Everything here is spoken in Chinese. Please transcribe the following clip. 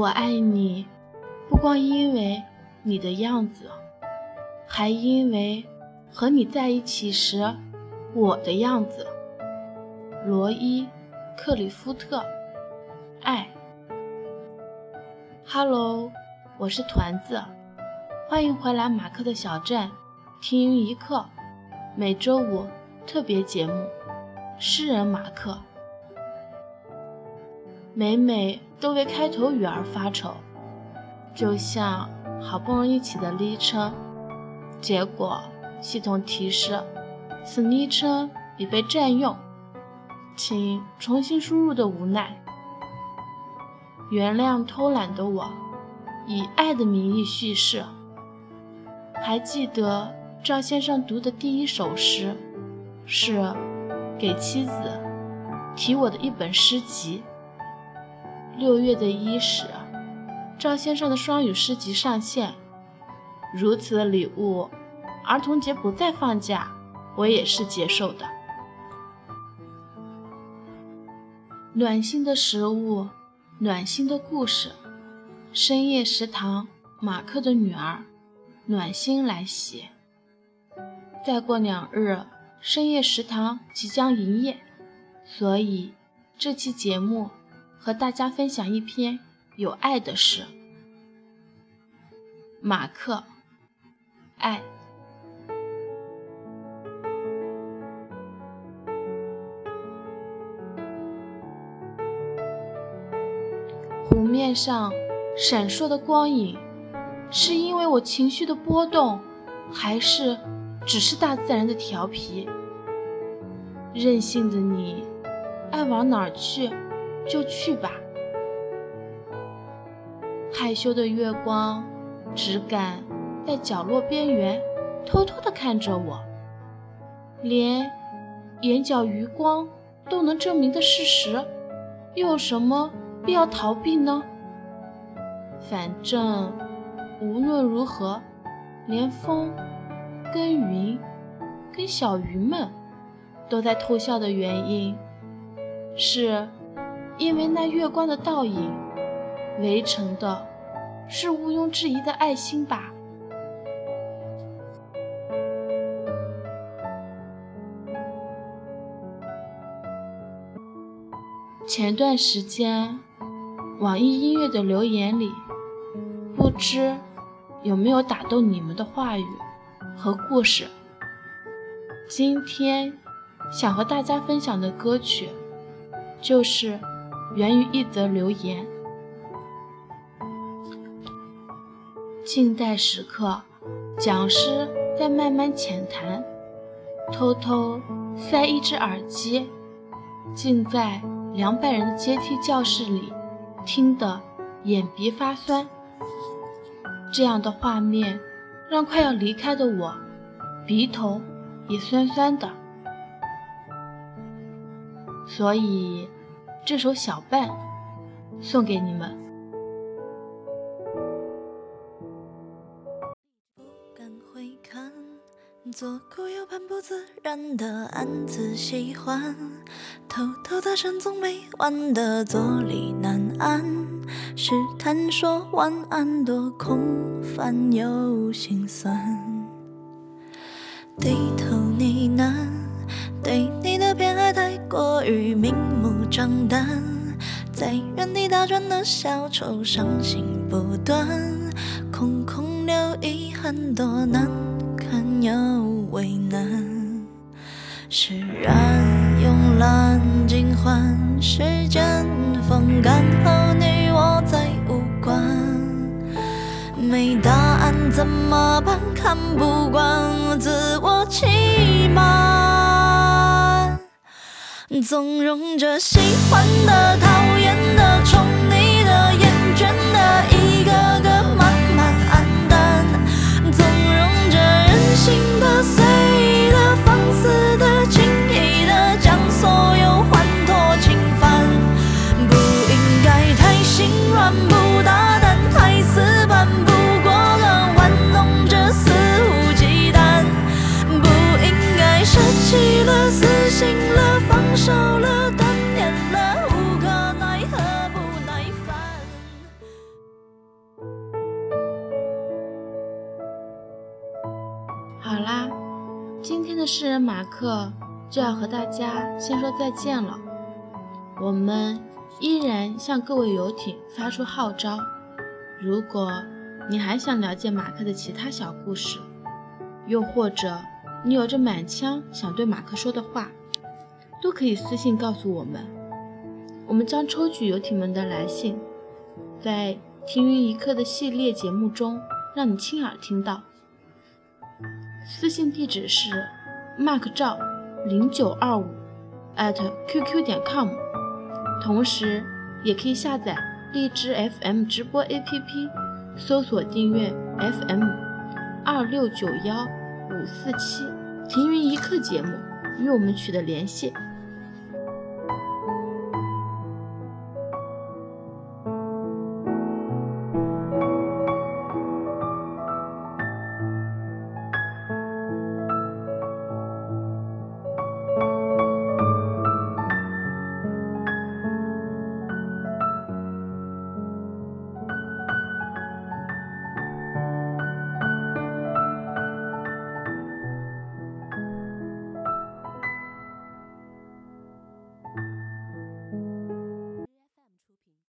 我爱你，不光因为你的样子，还因为和你在一起时我的样子。罗伊·克里夫特，爱。Hello，我是团子，欢迎回来马克的小镇，听一刻，每周五特别节目，诗人马克。每每都为开头语而发愁，就像好不容易起的昵称，结果系统提示此昵称已被占用，请重新输入的无奈。原谅偷懒的我，以爱的名义叙事。还记得赵先生读的第一首诗，是给妻子提我的一本诗集。六月的伊始，赵先生的双语诗集上线。如此的礼物，儿童节不再放假，我也是接受的。暖心的食物，暖心的故事。深夜食堂，马克的女儿，暖心来袭。再过两日，深夜食堂即将营业，所以这期节目。和大家分享一篇有爱的诗。马克，爱。湖面上闪烁的光影，是因为我情绪的波动，还是只是大自然的调皮？任性的你，爱往哪儿去？就去吧。害羞的月光，只敢在角落边缘偷偷地看着我。连眼角余光都能证明的事实，又有什么必要逃避呢？反正无论如何，连风、跟云、跟小鱼们都在偷笑的原因是。因为那月光的倒影，围成的是毋庸置疑的爱心吧。前段时间，网易音乐的留言里，不知有没有打动你们的话语和故事。今天想和大家分享的歌曲，就是。源于一则留言。近代时刻，讲师在慢慢浅谈，偷偷塞一只耳机，静在两百人的阶梯教室里，听得眼鼻发酸。这样的画面让快要离开的我，鼻头也酸酸的。所以。这首小半送给你们。不敢回看，左顾右盼，不自然的暗自喜欢，偷偷的深总没完的坐立难安，试探说晚安，多空泛又心酸，低头呢喃。对过于明目张胆，在原地打转的小丑，伤心不断，空空留遗憾，多难堪又为难。释然慵懒尽欢，时间风干后，你我再无关。没答案怎么办？看不惯自我欺瞒，纵容着喜欢的、讨厌的、宠溺的诗人马克就要和大家先说再见了。我们依然向各位游艇发出号召：如果你还想了解马克的其他小故事，又或者你有着满腔想对马克说的话，都可以私信告诉我们。我们将抽取游艇们的来信，在“停云一刻”的系列节目中让你亲耳听到。私信地址是 mark 赵零九二五 at qq 点 com，同时也可以下载荔枝 FM 直播 APP，搜索订阅 FM 二六九幺五四七停云一刻节目，与我们取得联系。